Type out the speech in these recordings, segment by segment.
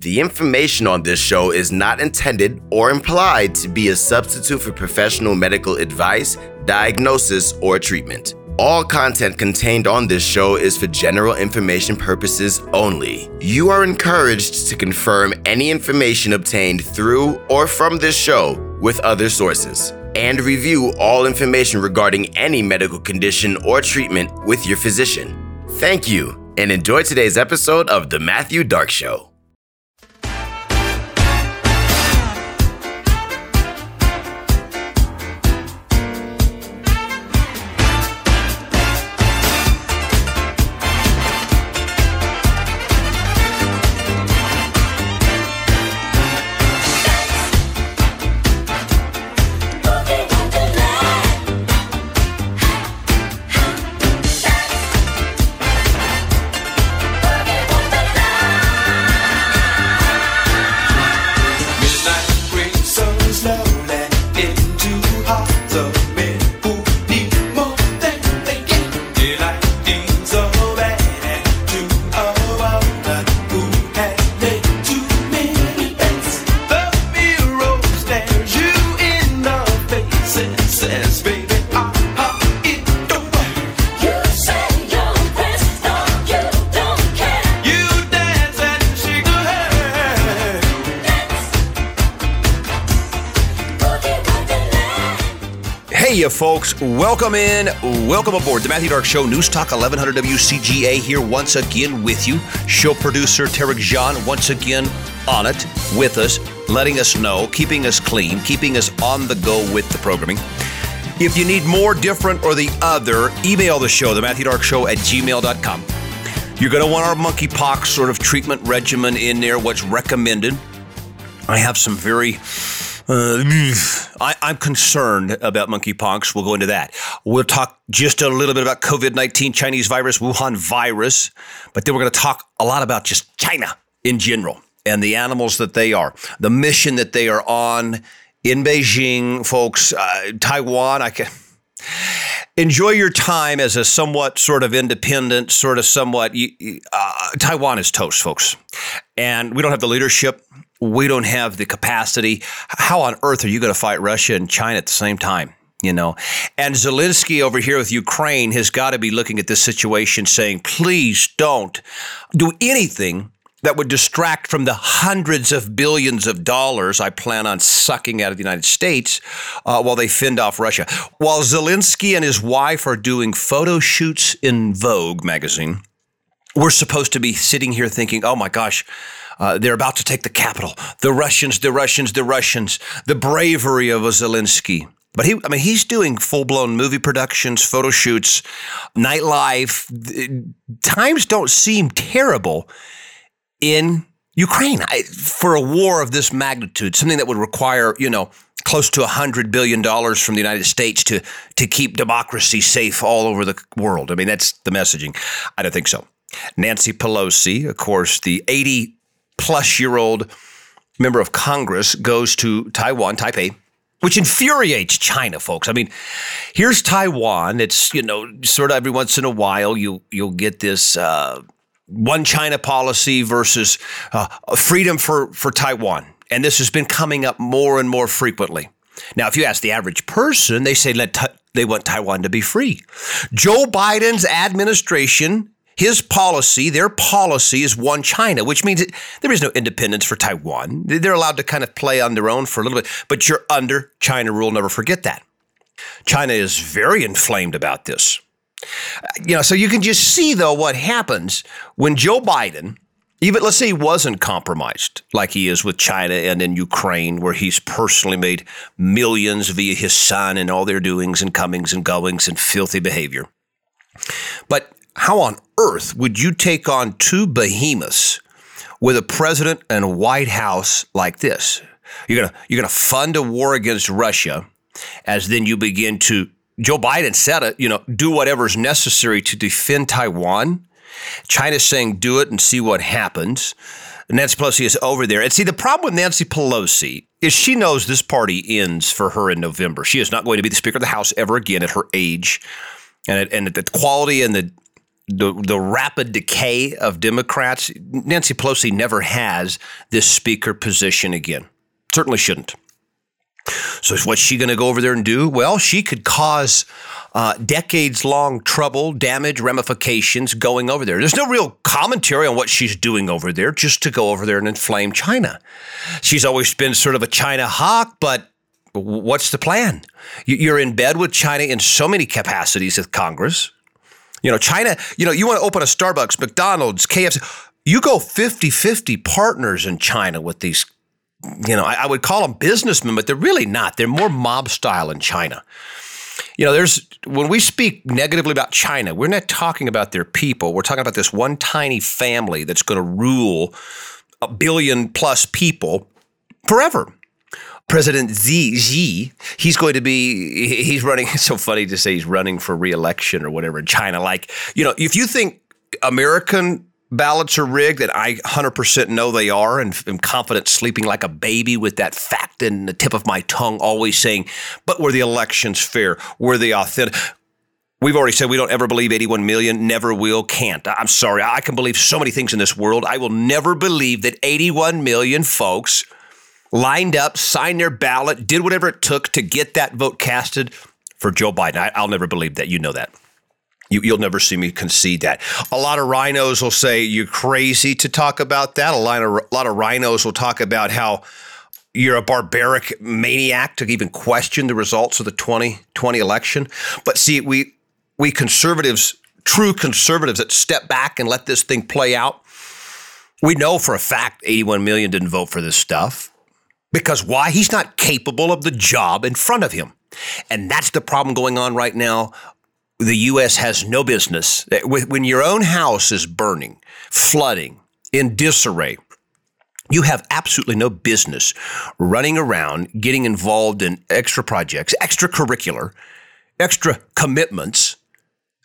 The information on this show is not intended or implied to be a substitute for professional medical advice, diagnosis, or treatment. All content contained on this show is for general information purposes only. You are encouraged to confirm any information obtained through or from this show with other sources and review all information regarding any medical condition or treatment with your physician. Thank you and enjoy today's episode of The Matthew Dark Show. Folks. Welcome in. Welcome aboard the Matthew Dark Show, News Talk 1100 WCGA here once again with you. Show producer Tarek John once again on it with us, letting us know, keeping us clean, keeping us on the go with the programming. If you need more, different, or the other, email the show, the Matthew Dark Show at gmail.com. You're going to want our monkeypox sort of treatment regimen in there, what's recommended. I have some very uh, I, am concerned about monkeypox. We'll go into that. We'll talk just a little bit about COVID 19, Chinese virus, Wuhan virus, but then we're going to talk a lot about just China in general and the animals that they are, the mission that they are on in Beijing, folks. Uh, Taiwan, I can enjoy your time as a somewhat sort of independent, sort of somewhat. Uh, Taiwan is toast, folks, and we don't have the leadership we don't have the capacity. How on earth are you going to fight Russia and China at the same time? You know, and Zelensky over here with Ukraine has got to be looking at this situation saying, please don't do anything that would distract from the hundreds of billions of dollars I plan on sucking out of the United States uh, while they fend off Russia. While Zelensky and his wife are doing photo shoots in Vogue magazine, we're supposed to be sitting here thinking, oh my gosh, uh, they're about to take the capital. The Russians, the Russians, the Russians. The bravery of a Zelensky. But he, I mean, he's doing full blown movie productions, photo shoots, nightlife. Times don't seem terrible in Ukraine I, for a war of this magnitude, something that would require, you know, close to $100 billion from the United States to, to keep democracy safe all over the world. I mean, that's the messaging. I don't think so. Nancy Pelosi, of course, the 80 plus year old member of Congress goes to Taiwan, Taipei, which infuriates China, folks. I mean, here's Taiwan. It's you know sort of every once in a while you you'll get this uh, one China policy versus uh, freedom for for Taiwan, and this has been coming up more and more frequently. Now, if you ask the average person, they say let they want Taiwan to be free. Joe Biden's administration his policy, their policy is one China, which means there is no independence for Taiwan. They're allowed to kind of play on their own for a little bit, but you're under China rule. Never forget that. China is very inflamed about this. You know, so you can just see though what happens when Joe Biden, even let's say he wasn't compromised like he is with China and in Ukraine, where he's personally made millions via his son and all their doings and comings and goings and filthy behavior. But how on earth would you take on two behemoths with a president and a White House like this? You're gonna you're gonna fund a war against Russia, as then you begin to Joe Biden said it, you know, do whatever's necessary to defend Taiwan. China's saying do it and see what happens. Nancy Pelosi is over there. And see, the problem with Nancy Pelosi is she knows this party ends for her in November. She is not going to be the Speaker of the House ever again at her age and, and the quality and the the the rapid decay of Democrats, Nancy Pelosi never has this speaker position again. Certainly shouldn't. So, what's she going to go over there and do? Well, she could cause uh, decades long trouble, damage, ramifications going over there. There's no real commentary on what she's doing over there, just to go over there and inflame China. She's always been sort of a China hawk, but what's the plan? You're in bed with China in so many capacities with Congress. You know, China, you know, you want to open a Starbucks, McDonald's, KFC. You go 50 50 partners in China with these you know, I, I, would call them businessmen, but they're really not. They're more mob style in China. You know, there's when we speak negatively about China, we're not talking about their people. We're talking about this one tiny family that's going to rule a billion plus people forever. President Xi, Xi, he's going to be, he's running, it's so funny to say he's running for reelection or whatever in China. Like, you know, if you think American ballots are rigged, and I 100% know they are, and am confident sleeping like a baby with that fact in the tip of my tongue, always saying, but were the elections fair? Were they authentic? We've already said we don't ever believe 81 million, never will, can't. I'm sorry. I can believe so many things in this world. I will never believe that 81 million folks lined up, signed their ballot, did whatever it took to get that vote casted for Joe Biden. I, will never believe that. You know that. You, will never see me concede that. A lot of RINOs will say you're crazy to talk about that. A lot of a lot of RINOs will talk about how you're a barbaric maniac to even question the results of the 2020 election. But see, we we conservatives, true conservatives that step back and let this thing play out, we know for a fact 81 million didn't vote for this stuff. Because why? He's not capable of the job in front of him. And that's the problem going on right now the U.S. has no business. When your own house is burning, flooding, in disarray, you have absolutely no business running around getting involved in extra projects, extracurricular, extra commitments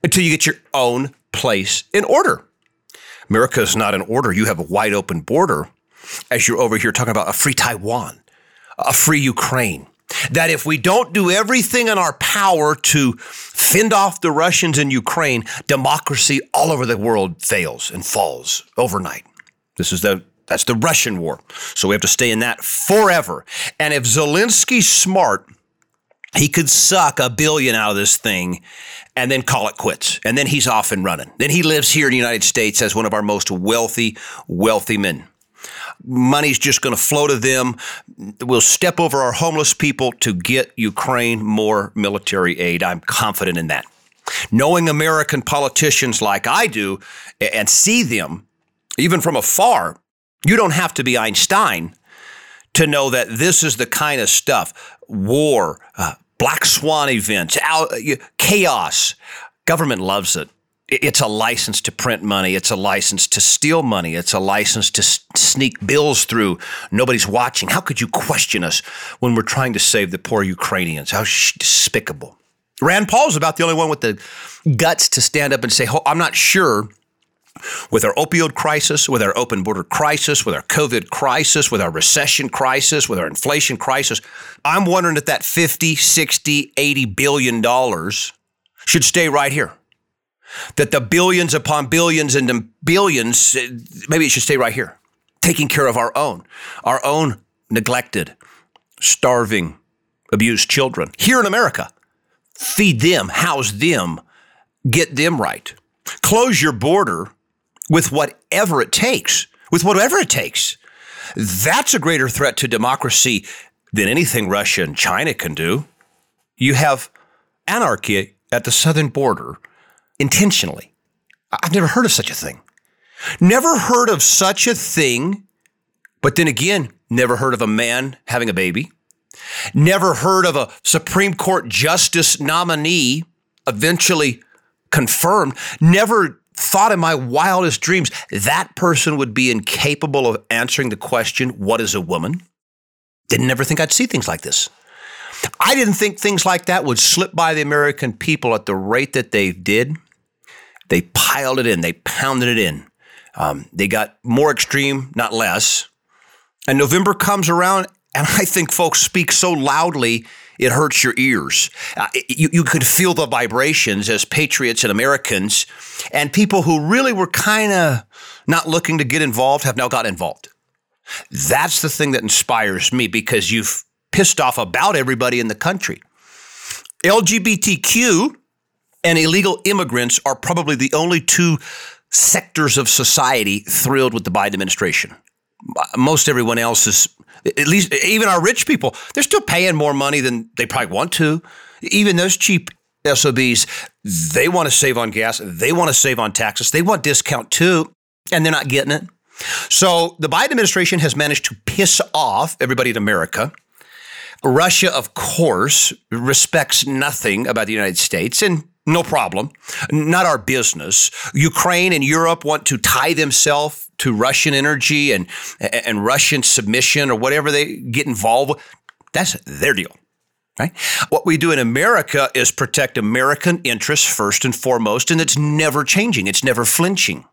until you get your own place in order. America is not in order. You have a wide open border as you're over here talking about a free Taiwan, a free Ukraine, that if we don't do everything in our power to fend off the Russians in Ukraine, democracy all over the world fails and falls overnight. This is the that's the Russian war. So we have to stay in that forever. And if Zelensky's smart, he could suck a billion out of this thing and then call it quits. And then he's off and running. Then he lives here in the United States as one of our most wealthy, wealthy men money's just going to flow to them. We'll step over our homeless people to get Ukraine more military aid. I'm confident in that. Knowing American politicians like I do and see them, even from afar, you don't have to be Einstein to know that this is the kind of stuff war, uh, black swan events, chaos. Government loves it it's a license to print money. It's a license to steal money. It's a license to sneak bills through. Nobody's watching. How could you question us when we're trying to save the poor Ukrainians? How sh- despicable. Rand Paul's about the only one with the guts to stand up and say, I'm not sure with our opioid crisis, with our open border crisis, with our COVID crisis, with our recession crisis, with our inflation crisis. I'm wondering if that 50, 60, 80 billion dollars should stay right here that the billions upon billions and billions, maybe it should stay right here, taking care of our own, our own neglected, starving, abused children here in America. Feed them, house them, get them right. Close your border with whatever it takes, with whatever it takes. That's a greater threat to democracy than anything Russia and China can do. You have anarchy at the southern border intentionally. I've never heard of such a thing. Never heard of such a thing, but then again, never heard of a man having a baby. Never heard of a Supreme Court justice nominee eventually confirmed. Never thought in my wildest dreams that person would be incapable of answering the question, What is a woman? Didn't ever think I'd see things like this. I didn't think things like that would slip by the American people at the rate that they did. They piled it in, they pounded it in. Um, they got more extreme, not less. And November comes around, And I think folks speak so loudly, it hurts your ears. Uh, you, you could feel the vibrations as patriots and Americans, and people who really were kind of not looking to get involved have now got involved. That's the thing that inspires me because you've pissed off about everybody in the country. LGBTQ and illegal immigrants are probably the only two sectors of society thrilled with the Biden administration. Most everyone else is, at least even our rich people, they're still paying more money than they probably want to. Even those cheap SOBs, they want to save on gas, they want to save on taxes, they want discount too, and they're not getting it. So the Biden administration has managed to piss off everybody in America. Russia, of course, respects nothing about the United States, and no problem. Not our business. Ukraine and Europe want to tie themselves to Russian energy and, and Russian submission or whatever they get involved with. That's their deal. Right? What we do in America is protect American interests first and foremost, and it's never changing. It's never flinching.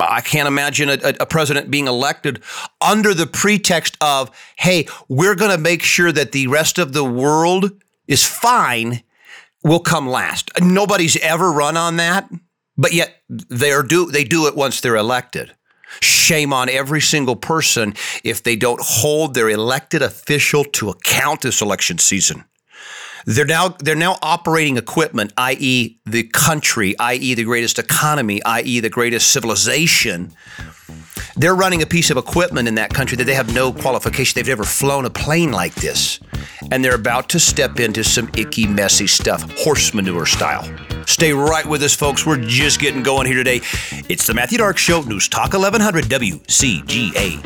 I can't imagine a, a, president being elected under the pretext of, hey, we're going to make sure that the rest of the world is fine, will come last. Nobody's ever run on that, but yet they do they do it once they're elected. Shame on every single person if they don't hold their elected official to account this election season. They're now they're now operating equipment, i.e., the country, i.e., the greatest economy, i.e., the greatest civilization. They're running a piece of equipment in that country that they have no qualification. They've never flown a plane like this. And they're about to step into some icky, messy stuff, horse manure style. Stay right with us, folks. We're just getting going here today. It's the Matthew Dark Show, News Talk 1100 WCGA.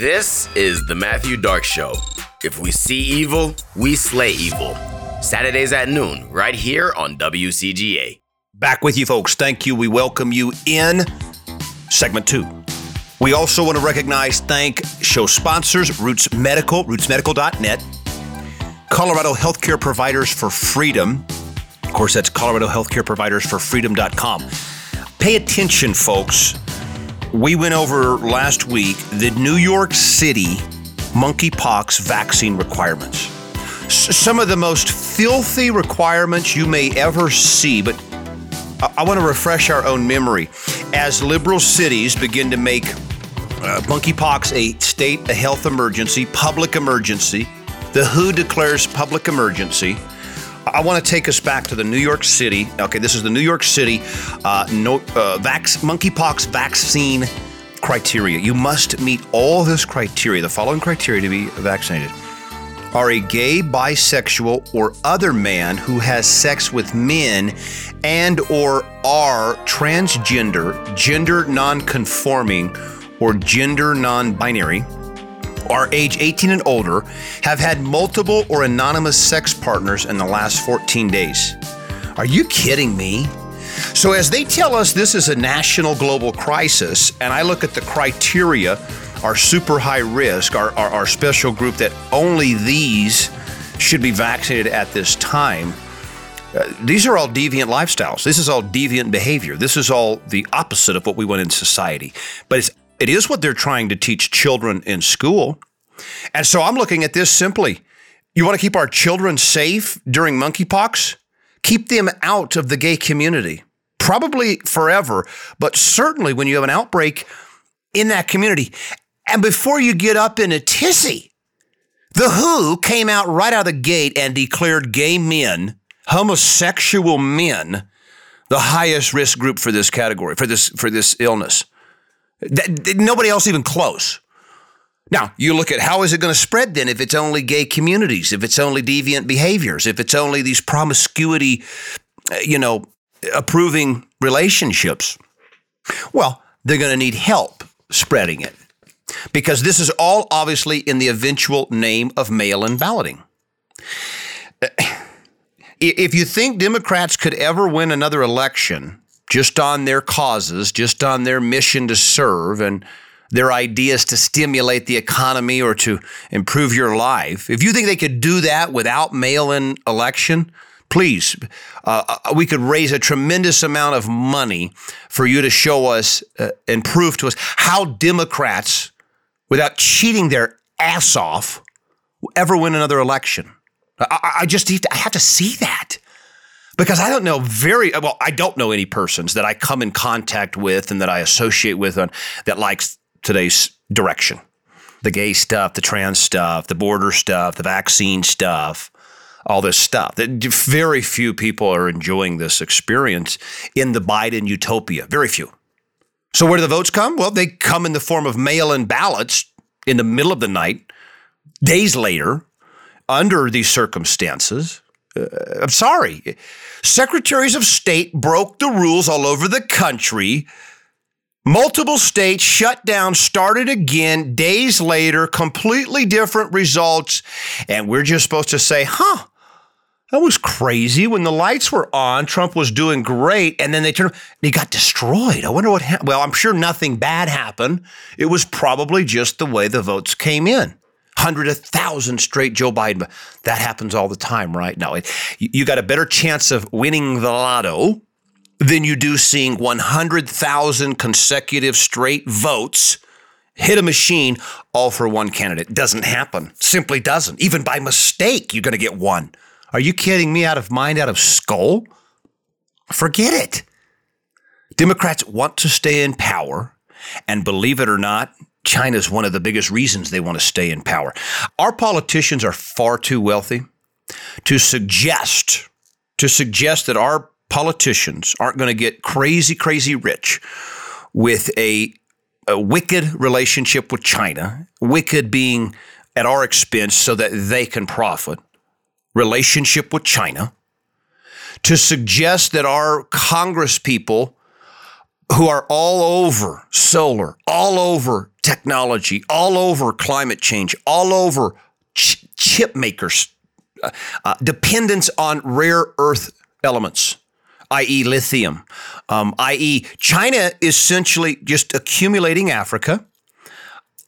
This is the Matthew Dark Show. If we see evil, we slay evil. Saturdays at noon, right here on WCGA. Back with you, folks. Thank you. We welcome you in segment two. We also want to recognize, thank show sponsors Roots Medical, rootsmedical.net, Colorado Healthcare Providers for Freedom. Of course, that's Colorado Healthcare Providers for Freedom.com. Pay attention, folks we went over last week the New York City monkeypox vaccine requirements. S- some of the most filthy requirements you may ever see, but I, I want to refresh our own memory. As liberal cities begin to make uh, monkeypox a state a health emergency, public emergency, the WHO declares public emergency. I want to take us back to the New York City. Okay, this is the New York City uh, no, uh, vac- monkeypox vaccine criteria. You must meet all this criteria, the following criteria to be vaccinated. Are a gay, bisexual, or other man who has sex with men and or are transgender, gender non-conforming, or gender non-binary are age 18 and older, have had multiple or anonymous sex partners in the last 14 days. Are you kidding me? So, as they tell us this is a national global crisis, and I look at the criteria, our super high risk, our, our, our special group that only these should be vaccinated at this time. Uh, these are all deviant lifestyles. This is all deviant behavior. This is all the opposite of what we want in society. But it's it is what they're trying to teach children in school. And so I'm looking at this simply. You want to keep our children safe during monkeypox? Keep them out of the gay community. Probably forever, but certainly when you have an outbreak in that community. And before you get up in a tizzy, the WHO came out right out of the gate and declared gay men, homosexual men, the highest risk group for this category, for this, for this illness. Nobody else even close. Now, you look at how is it going to spread then if it's only gay communities, if it's only deviant behaviors, if it's only these promiscuity, uh, you know, approving relationships? Well, they're going to need help spreading it because this is all obviously in the eventual name of mail in balloting. Uh, if you think Democrats could ever win another election just on their causes, just on their mission to serve, and their ideas to stimulate the economy or to improve your life, if you think they could do that without mail in election, please, uh, uh, we could raise a tremendous amount of money for you to show us uh, and prove to us how Democrats, without cheating their ass off, ever win another election. I, I just I have to see that because I don't know very well. I don't know any persons that I come in contact with and that I associate with on, that likes today's direction. The gay stuff, the trans stuff, the border stuff, the vaccine stuff, all this stuff. Very few people are enjoying this experience in the Biden utopia. Very few. So, where do the votes come? Well, they come in the form of mail in ballots in the middle of the night, days later, under these circumstances. Uh, I'm sorry. Secretaries of state broke the rules all over the country Multiple states shut down, started again days later, completely different results. And we're just supposed to say, huh, that was crazy. When the lights were on, Trump was doing great. And then they turned, he got destroyed. I wonder what happened. Well, I'm sure nothing bad happened. It was probably just the way the votes came in. Hundred, a thousand straight Joe Biden. That happens all the time, right? Now, you got a better chance of winning the lotto than you do seeing 100,000 consecutive straight votes hit a machine all for one candidate. Doesn't happen. Simply doesn't. Even by mistake, you're going to get one. Are you kidding me out of mind, out of skull? Forget it. Democrats want to stay in power, and believe it or not, China is one of the biggest reasons they want to stay in power. Our politicians are far too wealthy to suggest to suggest that our politicians aren't going to get crazy, crazy rich with a, a wicked relationship with China, wicked being at our expense so that they can profit, relationship with China, to suggest that our Congress people who are all over solar, all over technology, all over climate change, all over ch- chip makers, uh, uh, dependence on rare earth elements, i.e., lithium, um, i.e., China is essentially just accumulating Africa,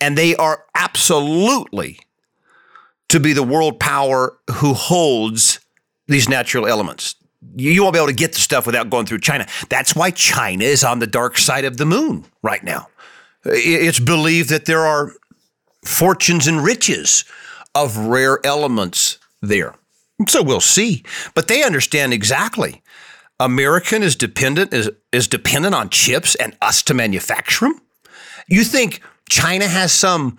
and they are absolutely to be the world power who holds these natural elements. You won't be able to get the stuff without going through China. That's why China is on the dark side of the moon right now. It's believed that there are fortunes and riches of rare elements there. So we'll see. But they understand exactly American is dependent is, is dependent on chips and us to manufacture them? You think China has some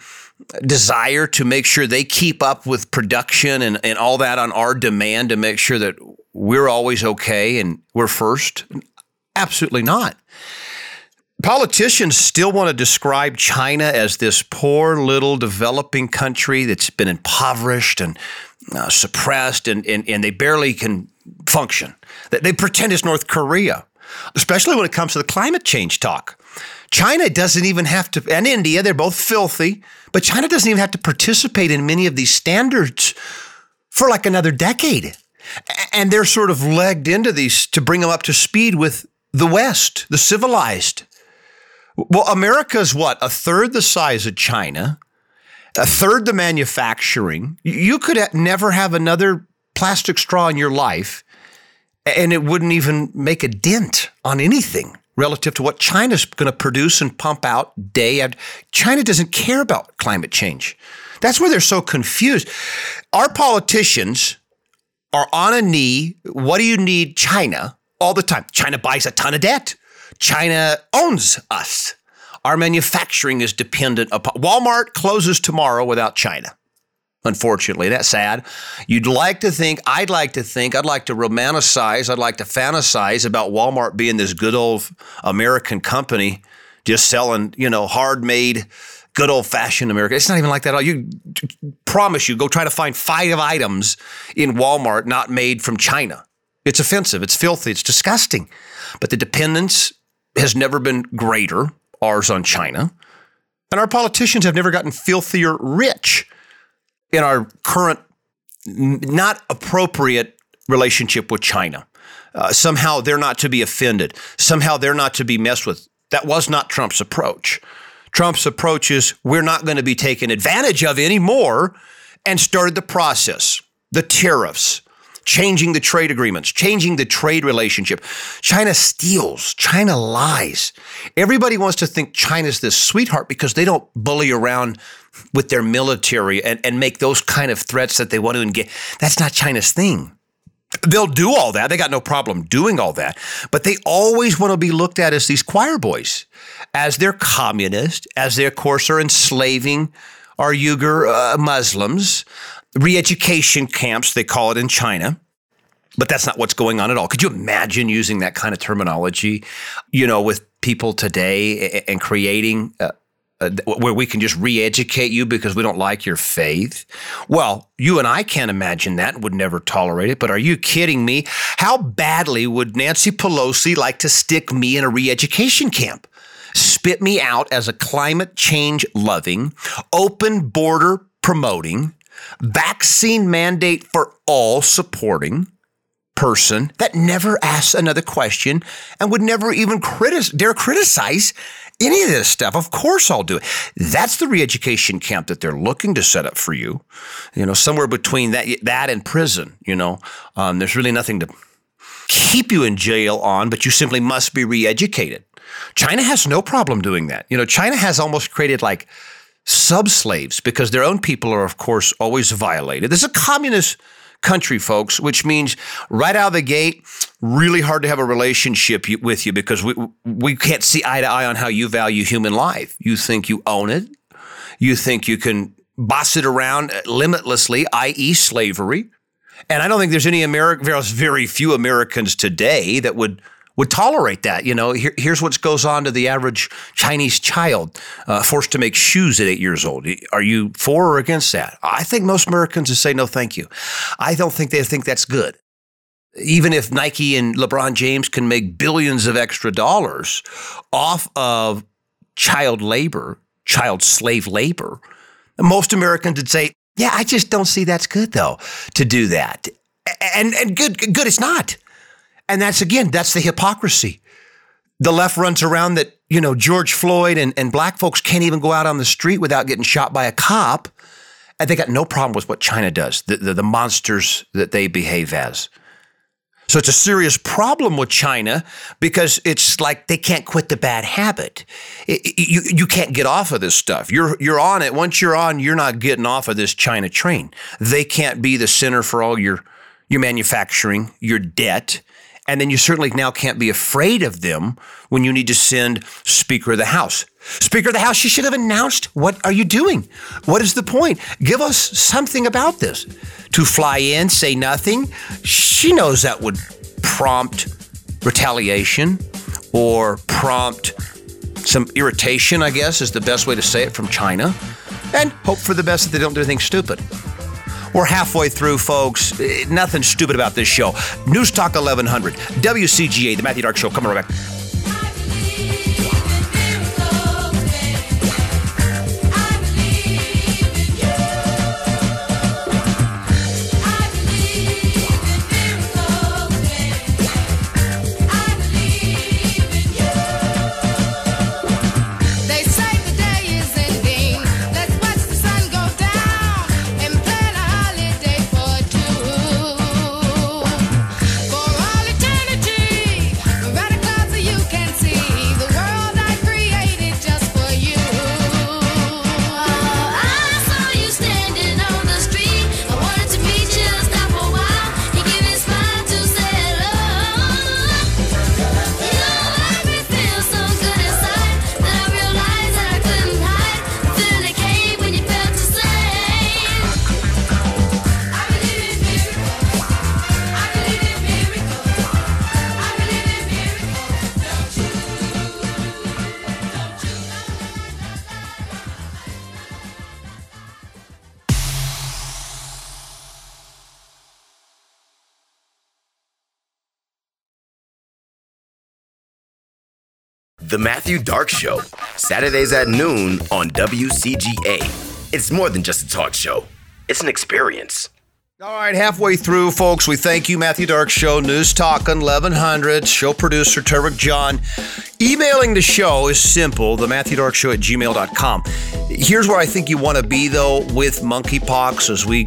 desire to make sure they keep up with production and, and all that on our demand to make sure that we're always okay and we're first? Absolutely not. Politicians still want to describe China as this poor little developing country that's been impoverished and uh, suppressed, and, and, and they barely can function. They pretend it's North Korea, especially when it comes to the climate change talk. China doesn't even have to, and India, they're both filthy, but China doesn't even have to participate in many of these standards for like another decade. And they're sort of legged into these to bring them up to speed with the West, the civilized. Well, America's what? A third the size of China, a third the manufacturing. You could never have another plastic straw in your life and it wouldn't even make a dent on anything relative to what China's going to produce and pump out day after. China doesn't care about climate change. That's why they're so confused. Our politicians are on a knee. What do you need? China all the time. China buys a ton of debt. China owns us. Our manufacturing is dependent upon Walmart closes tomorrow without China. Unfortunately, that's sad. You'd like to think, I'd like to think, I'd like to romanticize, I'd like to fantasize about Walmart being this good old American company just selling, you know, hard made, good old fashioned America. It's not even like that. at all. You promise you, go try to find five items in Walmart not made from China. It's offensive, it's filthy, it's disgusting. But the dependence has never been greater, ours on China. And our politicians have never gotten filthier rich in our current not appropriate relationship with China. Uh, somehow they're not to be offended. Somehow they're not to be messed with. That was not Trump's approach. Trump's approach is we're not going to be taken advantage of anymore and started the process, the tariffs, changing the trade agreements, changing the trade relationship. China steals, China lies. Everybody wants to think China's this sweetheart because they don't bully around with their military and, and make those kind of threats that they want to engage. That's not China's thing. They'll do all that. They got no problem doing all that. But they always want to be looked at as these choir boys, as they're communist, as they, of course, are enslaving our Uyghur uh, Muslims, re education camps, they call it in China. But that's not what's going on at all. Could you imagine using that kind of terminology, you know, with people today and creating uh, uh, where we can just re-educate you because we don't like your faith. Well, you and I can't imagine that would never tolerate it. But are you kidding me? How badly would Nancy Pelosi like to stick me in a re-education camp? Spit me out as a climate change loving, open border promoting, vaccine mandate for all supporting person that never asks another question and would never even dare criticize any of this stuff. Of course, I'll do it. That's the re-education camp that they're looking to set up for you. You know, somewhere between that that and prison. You know, um, there's really nothing to keep you in jail on, but you simply must be re-educated. China has no problem doing that. You know, China has almost created like sub slaves because their own people are, of course, always violated. There's a communist country, folks, which means right out of the gate, really hard to have a relationship with you because we, we can't see eye to eye on how you value human life. You think you own it. You think you can boss it around uh, limitlessly, i.e., slavery. And I don't think there's any American, there's very few Americans today that would would tolerate that. You know, here, here's what goes on to the average Chinese child uh, forced to make shoes at eight years old. Are you for or against that? I think most Americans would say no, thank you. I don't think they think that's good. Even if Nike and LeBron James can make billions of extra dollars off of child labor, child slave labor, most Americans would say, yeah, I just don't see that's good though to do that. And and good good it's not. And that's again, that's the hypocrisy. The left runs around that, you know, George Floyd and, and black folks can't even go out on the street without getting shot by a cop. And they got no problem with what China does, the, the, the monsters that they behave as. So it's a serious problem with China because it's like they can't quit the bad habit. It, it, you you can't get off of this stuff. You're you're on it. Once you're on, you're not getting off of this China train. They can't be the center for all your your manufacturing, your debt, and then you certainly now can't be afraid of them when you need to send Speaker of the House. Speaker of the House, she should have announced what are you doing? What is the point? Give us something about this. To fly in, say nothing, she knows that would prompt retaliation or prompt some irritation, I guess is the best way to say it from China, and hope for the best that they don't do anything stupid. We're halfway through, folks. Eh, nothing stupid about this show. News Talk 1100, WCGA, The Matthew Dark Show. Coming right back. The Matthew Dark Show, Saturdays at noon on WCGA. It's more than just a talk show, it's an experience. All right, halfway through, folks, we thank you, Matthew Dark Show, News Talking 1100, show producer Turbic John. Emailing the show is simple, the Matthew Dark Show at gmail.com. Here's where I think you want to be, though, with monkeypox as we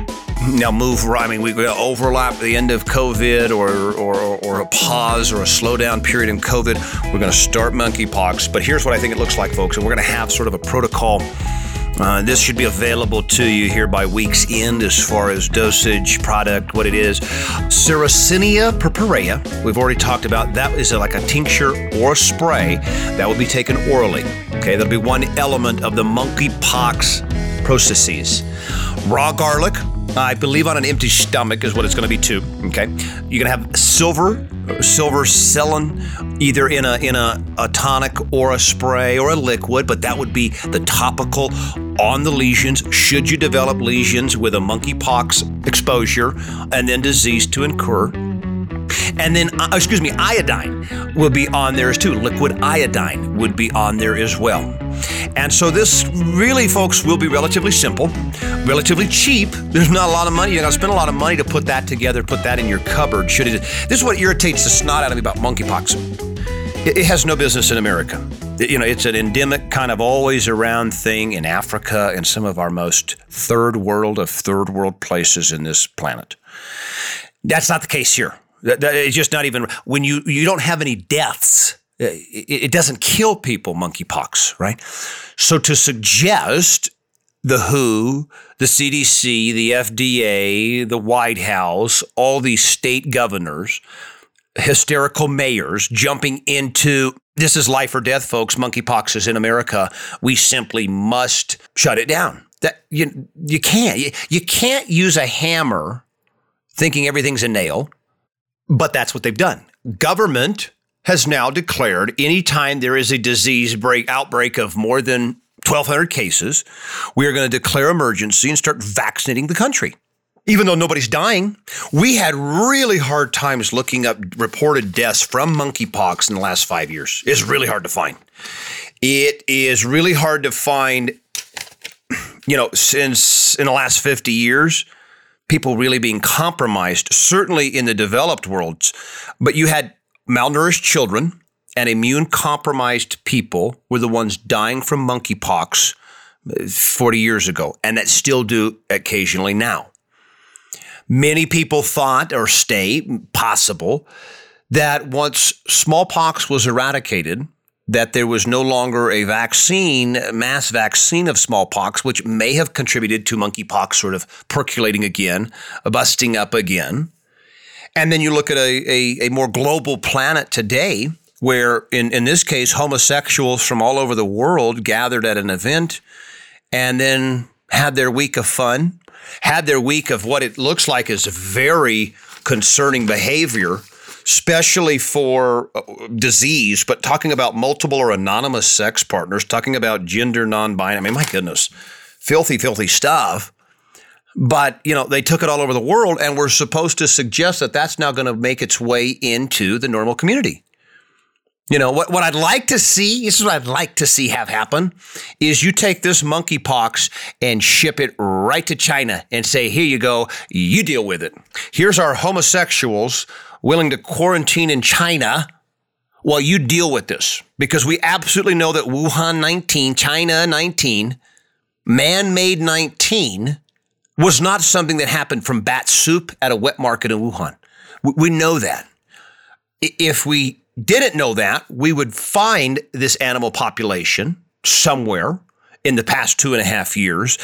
now move. I mean, we're going to overlap the end of COVID or, or, or a pause or a slowdown period in COVID. We're going to start monkeypox. But here's what I think it looks like, folks. And we're going to have sort of a protocol uh, this should be available to you here by week's end as far as dosage, product, what it is. Sarracenia purpurea, we've already talked about. That is like a tincture or a spray that will be taken orally. Okay, that'll be one element of the monkeypox processes. Raw garlic, I believe on an empty stomach is what it's going to be too. Okay, you're going to have silver, silver selin, either in a in a, a tonic or a spray or a liquid, but that would be the topical on the lesions. Should you develop lesions with a monkeypox exposure and then disease to incur, and then, uh, excuse me, iodine will be on there as too. Liquid iodine would be on there as well. And so this really, folks, will be relatively simple, relatively cheap. There's not a lot of money. You're going to spend a lot of money to put that together, put that in your cupboard. Should it? This is what irritates the snot out of me about monkeypox. It, it has no business in America. You know, it's an endemic kind of always around thing in Africa and some of our most third world of third world places in this planet. That's not the case here. That, that, it's just not even when you you don't have any deaths. It, it doesn't kill people, monkeypox, right? So to suggest the WHO, the CDC, the FDA, the White House, all these state governors, hysterical mayors jumping into this is life or death, folks. Monkeypox is in America. We simply must shut it down. That you you can't you, you can't use a hammer thinking everything's a nail. But that's what they've done. Government has now declared anytime there is a disease break outbreak of more than 1,200 cases, we are going to declare emergency and start vaccinating the country. Even though nobody's dying, we had really hard times looking up reported deaths from monkeypox in the last five years. It's really hard to find. It is really hard to find, you know, since in the last 50 years, people really being compromised, certainly in the developed worlds. But you had malnourished children and immune compromised people were the ones dying from monkeypox uh, 40 years ago, and that still do occasionally now. Many people thought or state possible that once smallpox was eradicated, that there was no longer a vaccine, mass vaccine of smallpox, which may have contributed to monkeypox sort of percolating again, uh, busting up again. And then you look at a, a, a more global planet today, where in, in this case, homosexuals from all over the world gathered at an event and then had their week of fun, had their week of what it looks like is very concerning behavior especially for uh, disease, but talking about multiple or anonymous sex partners, talking about gender non-binary. I mean, my goodness, filthy, filthy stuff. But you know, they took it all over the world, and we're supposed to suggest that that's now going to make its way into the normal community. You know, what, what I'd like to see, this is what I'd like to see have happen, is you take this monkeypox and ship it right to China and say, here you go, you deal with it. Here's our homosexuals willing to quarantine in China while you deal with this. Because we absolutely know that Wuhan 19, China 19, man made 19 was not something that happened from bat soup at a wet market in Wuhan. We know that. If we didn't know that, we would find this animal population somewhere in the past two and a half years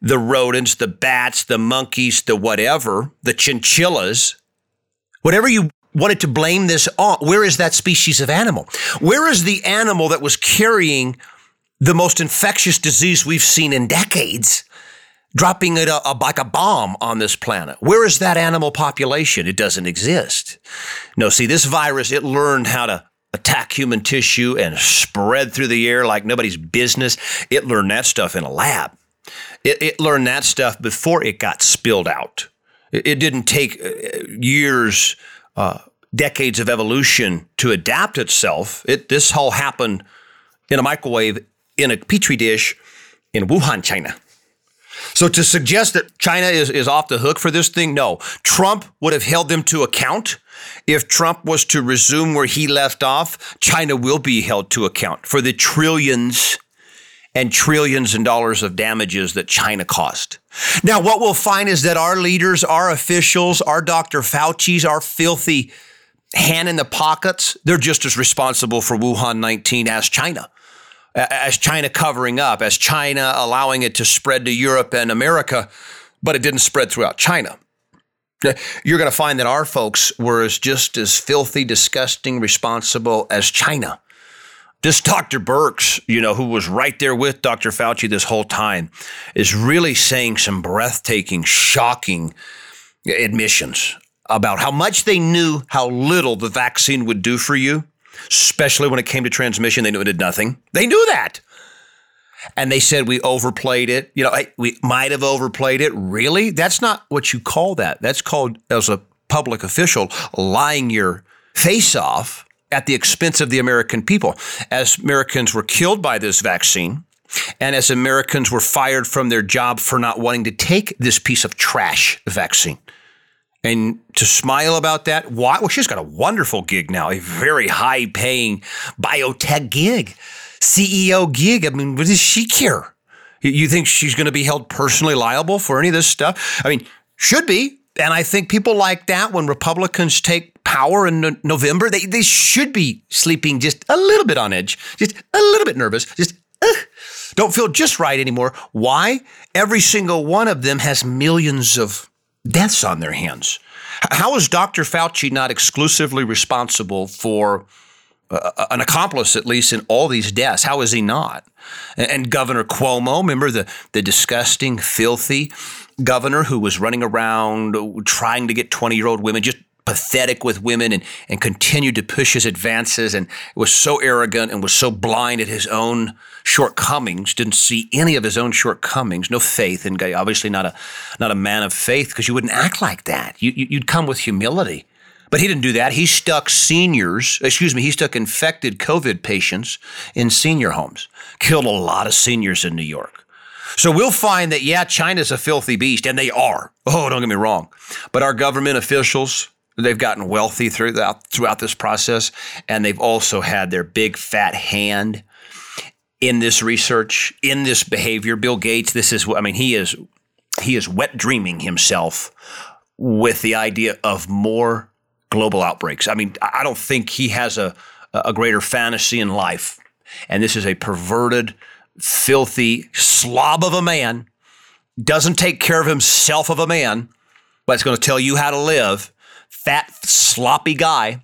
the rodents, the bats, the monkeys, the whatever, the chinchillas Whatever you wanted to blame this on, where is that species of animal? Where is the animal that was carrying the most infectious disease we've seen in decades? dropping it a, a, like a bomb on this planet. Where is that animal population? It doesn't exist. No, see, this virus, it learned how to attack human tissue and spread through the air like nobody's business. It learned that stuff in a lab. It, it learned that stuff before it got spilled out. It didn't take uh, years, uh, decades of evolution to adapt itself. It this all happened in a microwave in a petri dish in Wuhan, China. So to suggest that China is, is off the hook for this thing, no. Trump would have held them to account. If Trump was to resume where he left off, China will be held to account for the trillions and trillions in dollars of damages that China caused. Now, what we'll find is that our leaders, our officials, our Dr. Fauci's, our filthy hand in the pockets, they're just as responsible for Wuhan 19 as China. As China covering up, as China allowing it to spread to Europe and America, but it didn't spread throughout China. You're going to find that our folks were as just as filthy, disgusting, responsible as China. This Dr. Birx, you know, who was right there with Dr. Fauci this whole time, is really saying some breathtaking, shocking admissions about how much they knew how little the vaccine would do for you, especially when it came to transmission. They knew it did nothing. They knew that. And they said we overplayed it. You know, we might have overplayed it. Really? That's not what you call that. That's called, as a public official, lying your face off at the expense of the American people. As Americans were killed by this vaccine, and as Americans were fired from their job for not wanting to take this piece of trash vaccine. And to smile about that, why? Well, she's got a wonderful gig now, a very high paying biotech gig, CEO gig. I mean, what does she care? You think she's going to be held personally liable for any of this stuff? I mean, should be. And I think people like that when Republicans take power in no- November, they, they should be sleeping just a little bit on edge, just a little bit nervous, just uh, don't feel just right anymore. Why? Every single one of them has millions of deaths on their hands. How is Dr. Fauci not exclusively responsible for uh, an accomplice, at least, in all these deaths? How is he not? And, and Governor Cuomo, remember the, the disgusting, filthy governor who was running around uh, trying to get 20 year old women just pathetic with women and, and continued to push his advances and was so arrogant and was so blind at his own shortcomings, didn't see any of his own shortcomings, no faith, and obviously not a, not a man of faith because you wouldn't act like that. You, you'd come with humility. But he didn't do that. He stuck seniors, excuse me, he stuck infected COVID patients in senior homes, killed a lot of seniors in New York. So we'll find that, yeah, China's a filthy beast, and they are. Oh, don't get me wrong. But our government officials, They've gotten wealthy throughout throughout this process, and they've also had their big fat hand in this research, in this behavior. Bill Gates, this is what I mean. He is he is wet dreaming himself with the idea of more global outbreaks. I mean, I don't think he has a a greater fantasy in life, and this is a perverted, filthy slob of a man. Doesn't take care of himself of a man, but it's going to tell you how to live fat, sloppy guy,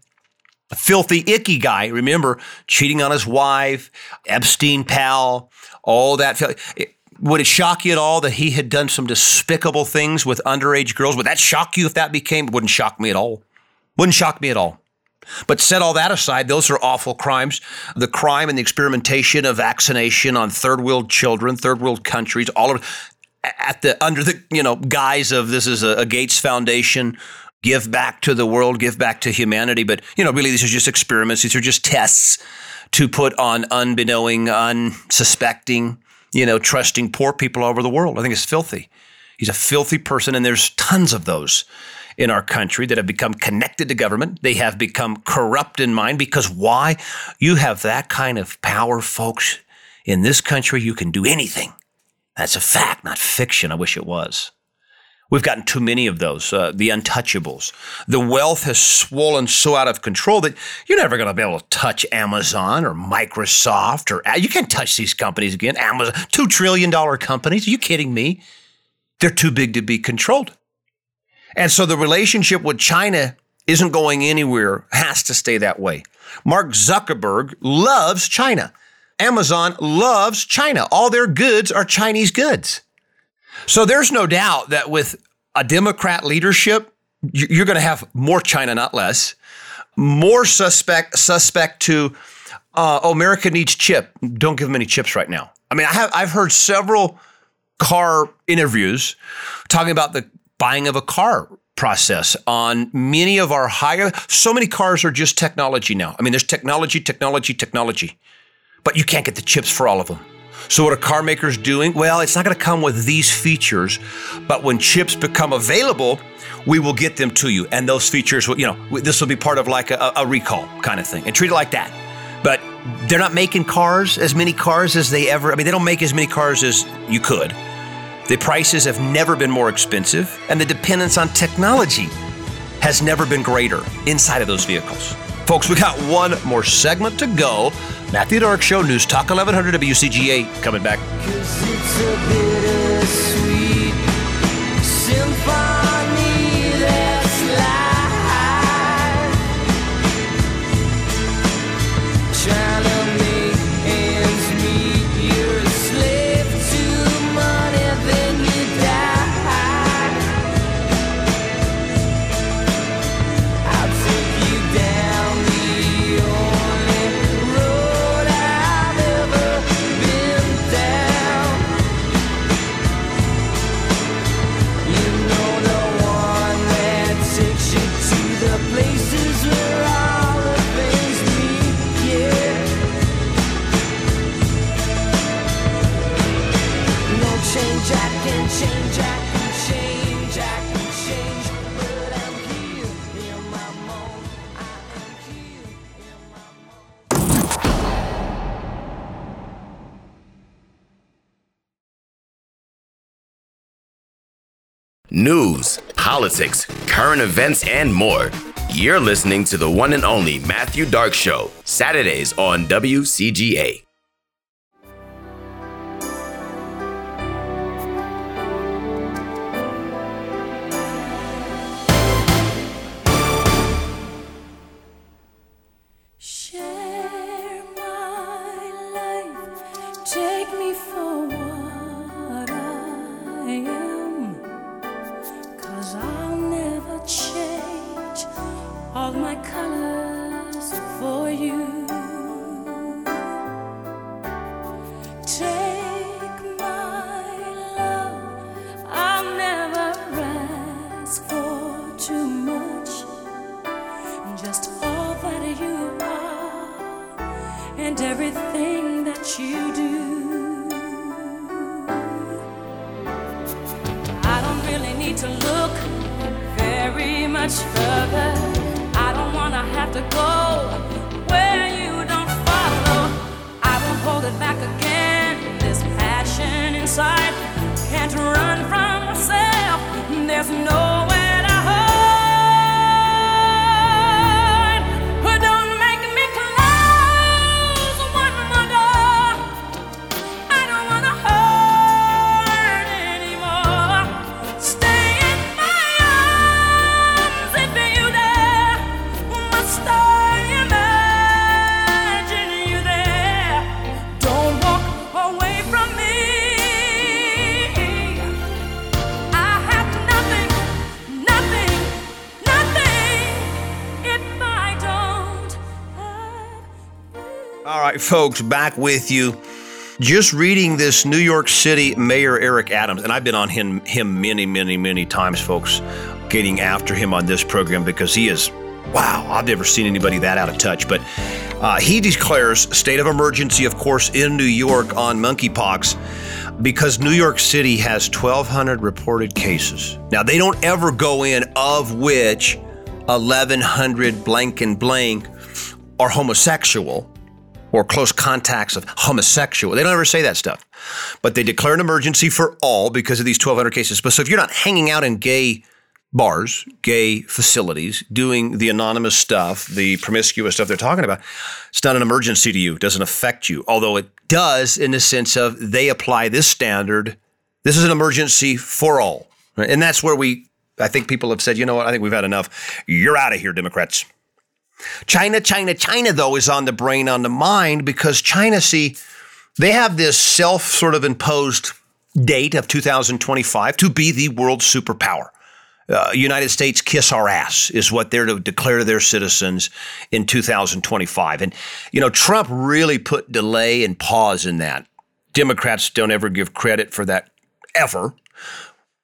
a filthy, icky guy. Remember, cheating on his wife, Epstein pal, all that. Would it shock you at all that he had done some despicable things with underage girls? Would that shock you if that became? Wouldn't shock me at all. Wouldn't shock me at all. But set all that aside, those are awful crimes. The crime and the experimentation of vaccination on third world children, third world countries, all of at the under the you know guise of this is a, a Gates Foundation give back to the world, give back to humanity. But, you know, really, these are just experiments. These are just tests to put on unbeknowing, unsuspecting, you know, trusting poor people all over the world. I think it's filthy. He's a filthy person, and there's tons of those in our country that have become connected to government. They have become corrupt in mind because why? You have that kind of power, folks. In this country, you can do anything. That's a fact, not fiction. I wish it was. We've gotten too many of those, uh, the untouchables. The wealth has swollen so out of control that you're never going to be able to touch Amazon or Microsoft or you can't touch these companies again. Amazon, $2 trillion companies. Are you kidding me? They're too big to be controlled. And so the relationship with China isn't going anywhere, has to stay that way. Mark Zuckerberg loves China. Amazon loves China. All their goods are Chinese goods. So there's no doubt that with a Democrat leadership, you're going to have more China, not less, more suspect suspect to uh, oh, America needs chip. Don't give them any chips right now. I mean, I have I've heard several car interviews talking about the buying of a car process on many of our higher so many cars are just technology now. I mean, there's technology, technology, technology. but you can't get the chips for all of them. So, what are car makers doing? Well, it's not going to come with these features, but when chips become available, we will get them to you. And those features, will, you know, this will be part of like a, a recall kind of thing and treat it like that. But they're not making cars, as many cars as they ever, I mean, they don't make as many cars as you could. The prices have never been more expensive, and the dependence on technology has never been greater inside of those vehicles. Folks, we got one more segment to go. Matthew Dark Show, News Talk 1100 WCGA, coming back. News, politics, current events, and more. You're listening to the one and only Matthew Dark Show, Saturdays on WCGA. Folks, back with you. Just reading this New York City Mayor Eric Adams, and I've been on him, him many, many, many times, folks, getting after him on this program because he is, wow, I've never seen anybody that out of touch. But uh, he declares state of emergency, of course, in New York on monkeypox because New York City has 1,200 reported cases. Now, they don't ever go in of which 1,100 blank and blank are homosexual or close contacts of homosexual. They don't ever say that stuff. But they declare an emergency for all because of these 1,200 cases. But so if you're not hanging out in gay bars, gay facilities, doing the anonymous stuff, the promiscuous stuff they're talking about, it's not an emergency to you. It doesn't affect you. Although it does in the sense of they apply this standard. This is an emergency for all. And that's where we, I think people have said, you know what, I think we've had enough. You're out of here, Democrats. China, China, China, though, is on the brain, on the mind, because China, see, they have this self sort of imposed date of 2025 to be the world superpower. Uh, United States kiss our ass is what they're to declare to their citizens in 2025. And, you know, Trump really put delay and pause in that. Democrats don't ever give credit for that ever.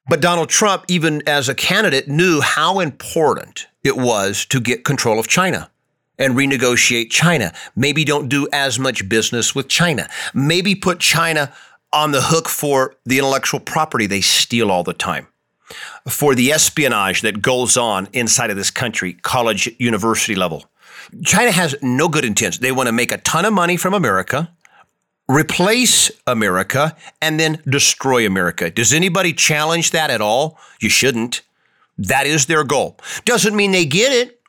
But Donald Trump, even as a candidate, knew how important it was to get control of China. and renegotiate China. Maybe don't do as much business with China. Maybe put China on the hook for the intellectual property they steal all the time, for the espionage that goes on inside of this country, college, university level. China has no good intents. They want to make a ton of money from America, replace America, and then destroy America. Does anybody challenge that at all? You shouldn't. That is their goal. Doesn't mean they get it.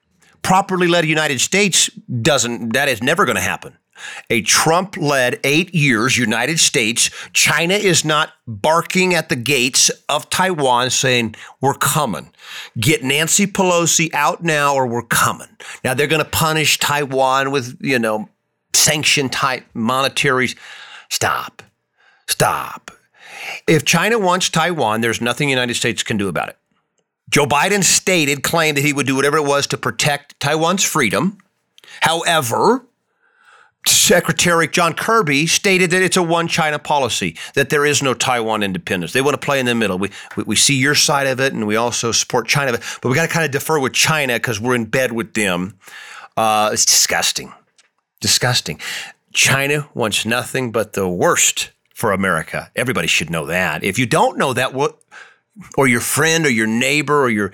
Properly led United States doesn't, that is never going to happen. A Trump led eight years United States, China is not barking at the gates of Taiwan saying, We're coming. Get Nancy Pelosi out now or we're coming. Now they're going to punish Taiwan with, you know, sanction type monetary. Stop. Stop. If China wants Taiwan, there's nothing United States can do about it. Joe Biden stated, claimed that he would do whatever it was to protect Taiwan's freedom. However, Secretary John Kirby stated that it's a one China policy, that there is no Taiwan independence. They want to play in the middle. We, we, we see your side of it and we also support China, but we got to kind of defer with China because we're in bed with them. Uh, it's disgusting. Disgusting. China wants nothing but the worst for America. Everybody should know that. If you don't know that, what, or your friend or your neighbor or your,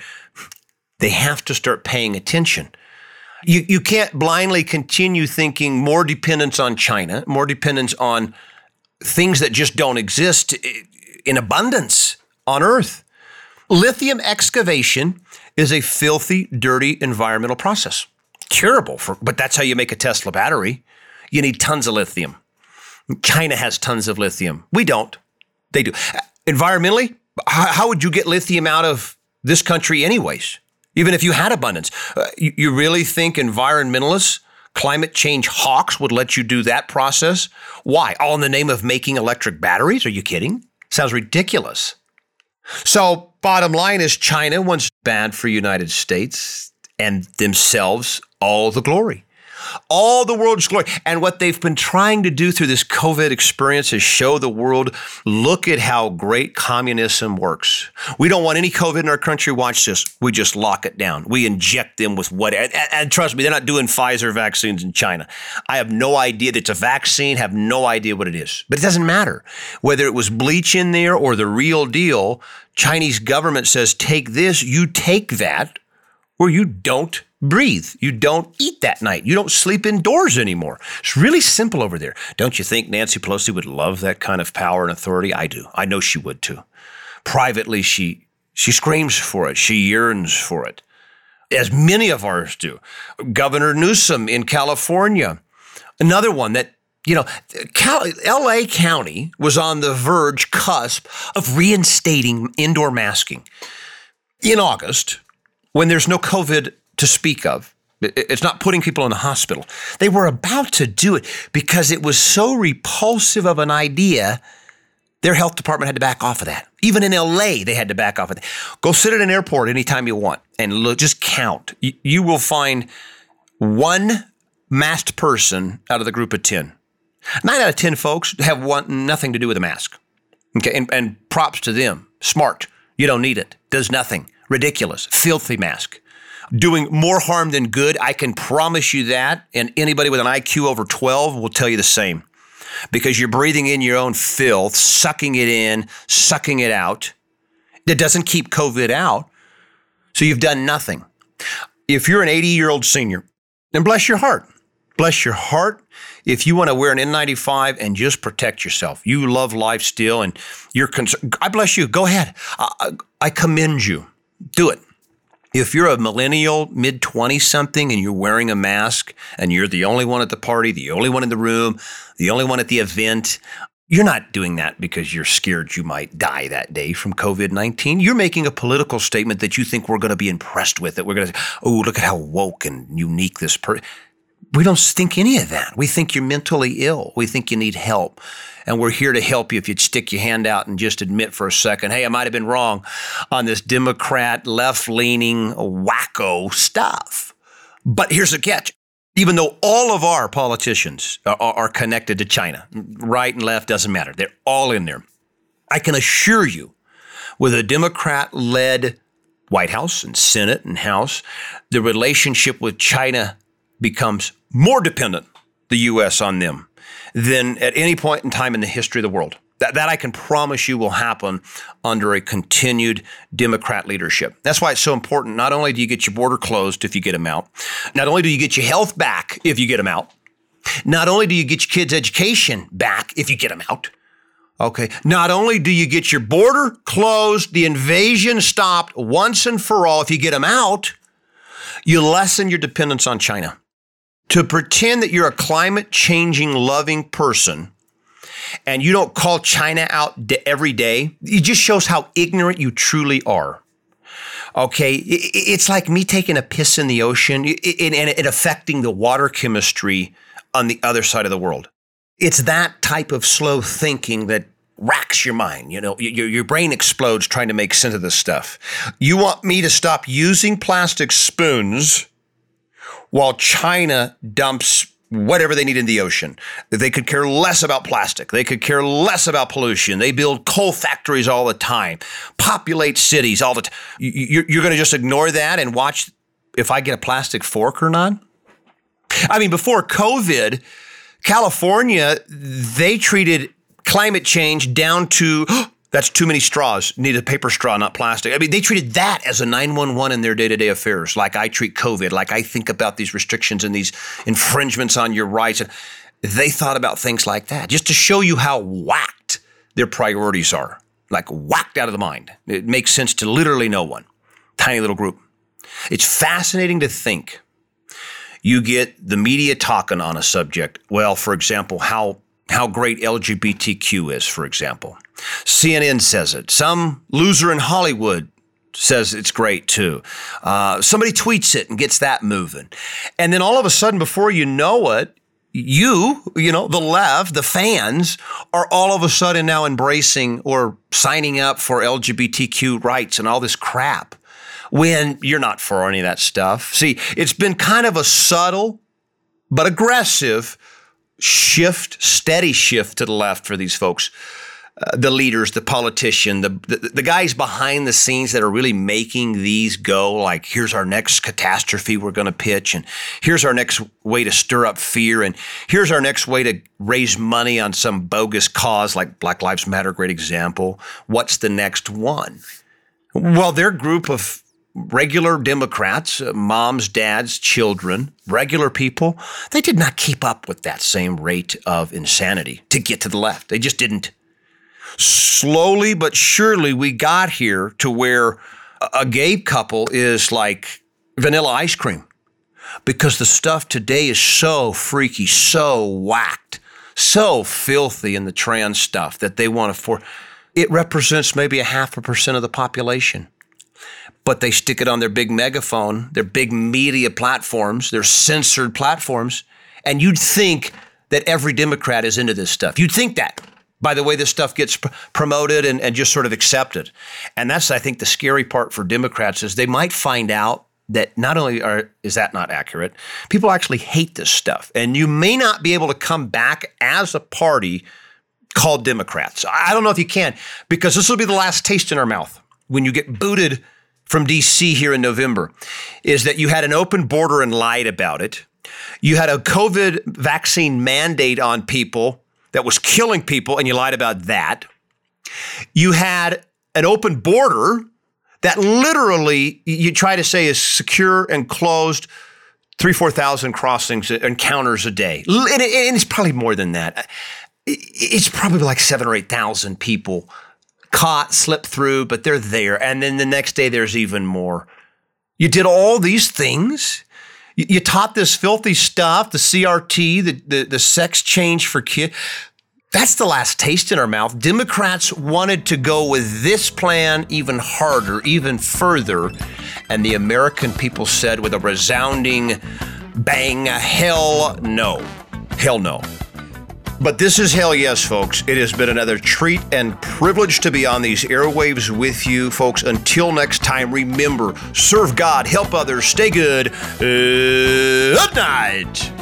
they have to start paying attention you, you can't blindly continue thinking more dependence on China, more dependence on things that just don't exist in abundance on Earth. Lithium excavation is a filthy, dirty environmental process. Terrible, for, but that's how you make a Tesla battery. You need tons of lithium. China has tons of lithium. We don't. They do. Environmentally, how would you get lithium out of this country, anyways? even if you had abundance. Uh, you, you really think environmentalists, climate change hawks would let you do that process? Why? All in the name of making electric batteries? Are you kidding? Sounds ridiculous. So, bottom line is China wants bad for United States and themselves all the glory all the world's glory. And what they've been trying to do through this COVID experience is show the world look at how great communism works. We don't want any COVID in our country. Watch this. We just lock it down. We inject them with what, and, and trust me, they're not doing Pfizer vaccines in China. I have no idea that it's a vaccine, have no idea what it is. But it doesn't matter. Whether it was bleach in there or the real deal, Chinese government says, take this, you take that, or you don't breathe. You don't eat that night. You don't sleep indoors anymore. It's really simple over there. Don't you think Nancy Pelosi would love that kind of power and authority? I do. I know she would too. Privately, she she screams for it. She yearns for it, as many of ours do. Governor Newsom in California, another one that you know, Cal- LA County was on the verge, cusp of reinstating indoor masking in August when there's no COVID to speak of. It's not putting people in the hospital. They were about to do it because it was so repulsive of an idea. Their health department had to back off of that. Even in LA, they had to back off of that. Go sit at an airport anytime you want and look, just count. You, you will find one masked person out of the group of 10. Nine out of 10 folks have one, nothing to do with a mask. Okay. And, and props to them. Smart. You don't need it. Does nothing. Ridiculous. Filthy mask doing more harm than good. I can promise you that. And anybody with an IQ over 12 will tell you the same because you're breathing in your own filth, sucking it in, sucking it out. That doesn't keep COVID out. So you've done nothing. If you're an 80 year old senior, then bless your heart. Bless your heart. If you want to wear an N95 and just protect yourself, you love life still and you're concerned, I bless you. Go ahead. I, I commend you. Do it. If you're a millennial, mid 20 something, and you're wearing a mask and you're the only one at the party, the only one in the room, the only one at the event, you're not doing that because you're scared you might die that day from COVID 19. You're making a political statement that you think we're going to be impressed with, that we're going to say, oh, look at how woke and unique this person. We don't think any of that. We think you're mentally ill. We think you need help and we're here to help you if you'd stick your hand out and just admit for a second, hey, I might have been wrong on this Democrat, left leaning, wacko stuff. But here's the catch. Even though all of our politicians are, are connected to China, right and left doesn't matter. They're all in there. I can assure you, with a Democrat led White House and Senate and House, the relationship with China becomes more dependent, the U.S., on them than at any point in time in the history of the world. That, that I can promise you will happen under a continued Democrat leadership. That's why it's so important. Not only do you get your border closed if you get them out, not only do you get your health back if you get them out, not only do you get your kids' education back if you get them out, okay, not only do you get your border closed, the invasion stopped once and for all if you get them out, you lessen your dependence on China. To pretend that you're a climate changing loving person and you don't call China out every day, it just shows how ignorant you truly are. Okay, it's like me taking a piss in the ocean and affecting the water chemistry on the other side of the world. It's that type of slow thinking that racks your mind. You know, your, your brain explodes trying to make sense of this stuff. You want me to stop using plastic spoons while China dumps whatever they need in the ocean. They could care less about plastic. They could care less about pollution. They build coal factories all the time, populate cities all the time. You're, going to just ignore that and watch if I get a plastic fork or not? I mean, before COVID, California, they treated climate change down to That's too many straws. Need a paper straw, not plastic. I mean, they treated that as a 911 in their day to day affairs, like I treat COVID, like I think about these restrictions and these infringements on your rights. And they thought about things like that just to show you how whacked their priorities are, like whacked out of the mind. It makes sense to literally no one. Tiny little group. It's fascinating to think you get the media talking on a subject. Well, for example, how how great LGBTQ is, for example. CNN says it. Some loser in Hollywood says it's great too. Uh, somebody tweets it and gets that moving. And then all of a sudden, before you know it, you, you know, the left, the fans are all of a sudden now embracing or signing up for LGBTQ rights and all this crap when you're not for any of that stuff. See, it's been kind of a subtle but aggressive shift, steady shift to the left for these folks. Uh, the leaders, the politician, the, the, the guys behind the scenes that are really making these go. Like, here's our next catastrophe we're going to pitch, and here's our next way to stir up fear, and here's our next way to raise money on some bogus cause, like Black Lives Matter, great example. What's the next one? Well, their group of regular Democrats, uh, moms, dads, children, regular people, they did not keep up with that same rate of insanity to get to the left. They just didn't. Slowly but surely, we got here to where a gay couple is like vanilla ice cream because the stuff today is so freaky, so whacked, so filthy in the trans stuff that they want to for. It represents maybe a half a percent of the population but they stick it on their big megaphone, their big media platforms, their censored platforms. And you'd think that every Democrat is into this stuff. You'd think that by the way this stuff gets pr- promoted and, and just sort of accepted. And that's, I think, the scary part for Democrats is they might find out that not only are, is that not accurate, people actually hate this stuff. And you may not be able to come back as a party called Democrats. I don't know if you can, because this will be the last taste in our mouth when you get booted from DC here in November is that you had an open border and lied about it. You had a COVID vaccine mandate on people that was killing people, and you lied about that. You had an open border that literally you try to say is secure and closed three, 4,000 crossings, uh, encounters a day. And it's probably more than that. It's probably like seven or 8,000 people caught, slipped through, but they're there. And then the next day, there's even more. You did all these things. You, taught this filthy stuff, the CRT, the, the, the sex change for kids. That's the last taste in our mouth. Democrats wanted to go with this plan even harder, even further. And the American people said with a resounding bang, hell no. Hell no. But this is hell yes, folks. It has been another treat and privilege to be on these airwaves with you, folks. Until next time, remember serve God, help others, stay good. Good night.